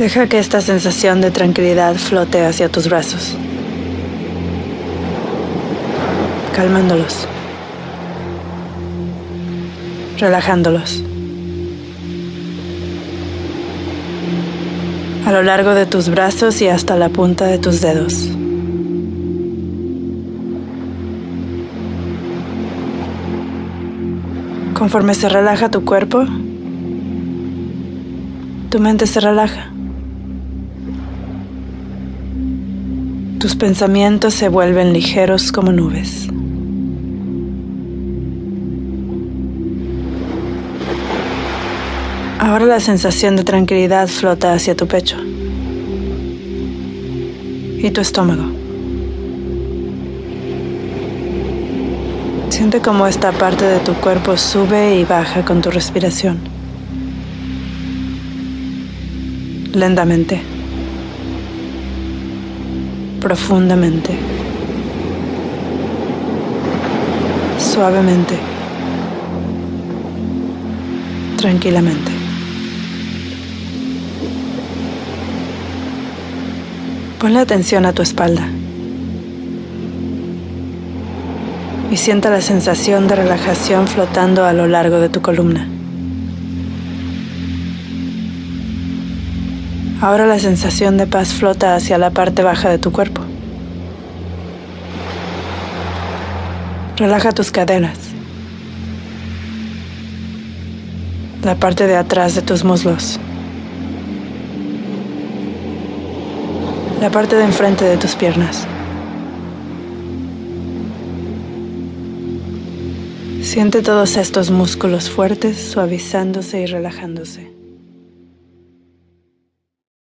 Deja que esta sensación de tranquilidad flote hacia tus brazos, calmándolos, relajándolos. A lo largo de tus brazos y hasta la punta de tus dedos. Conforme se relaja tu cuerpo, tu mente se relaja. Tus pensamientos se vuelven ligeros como nubes. Ahora la sensación de tranquilidad flota hacia tu pecho y tu estómago. Siente cómo esta parte de tu cuerpo sube y baja con tu respiración. Lentamente. Profundamente. Suavemente. Tranquilamente. Ponle atención a tu espalda. y sienta la sensación de relajación flotando a lo largo de tu columna. Ahora la sensación de paz flota hacia la parte baja de tu cuerpo. Relaja tus caderas, la parte de atrás de tus muslos, la parte de enfrente de tus piernas. Siente todos estos músculos fuertes suavizándose y relajándose.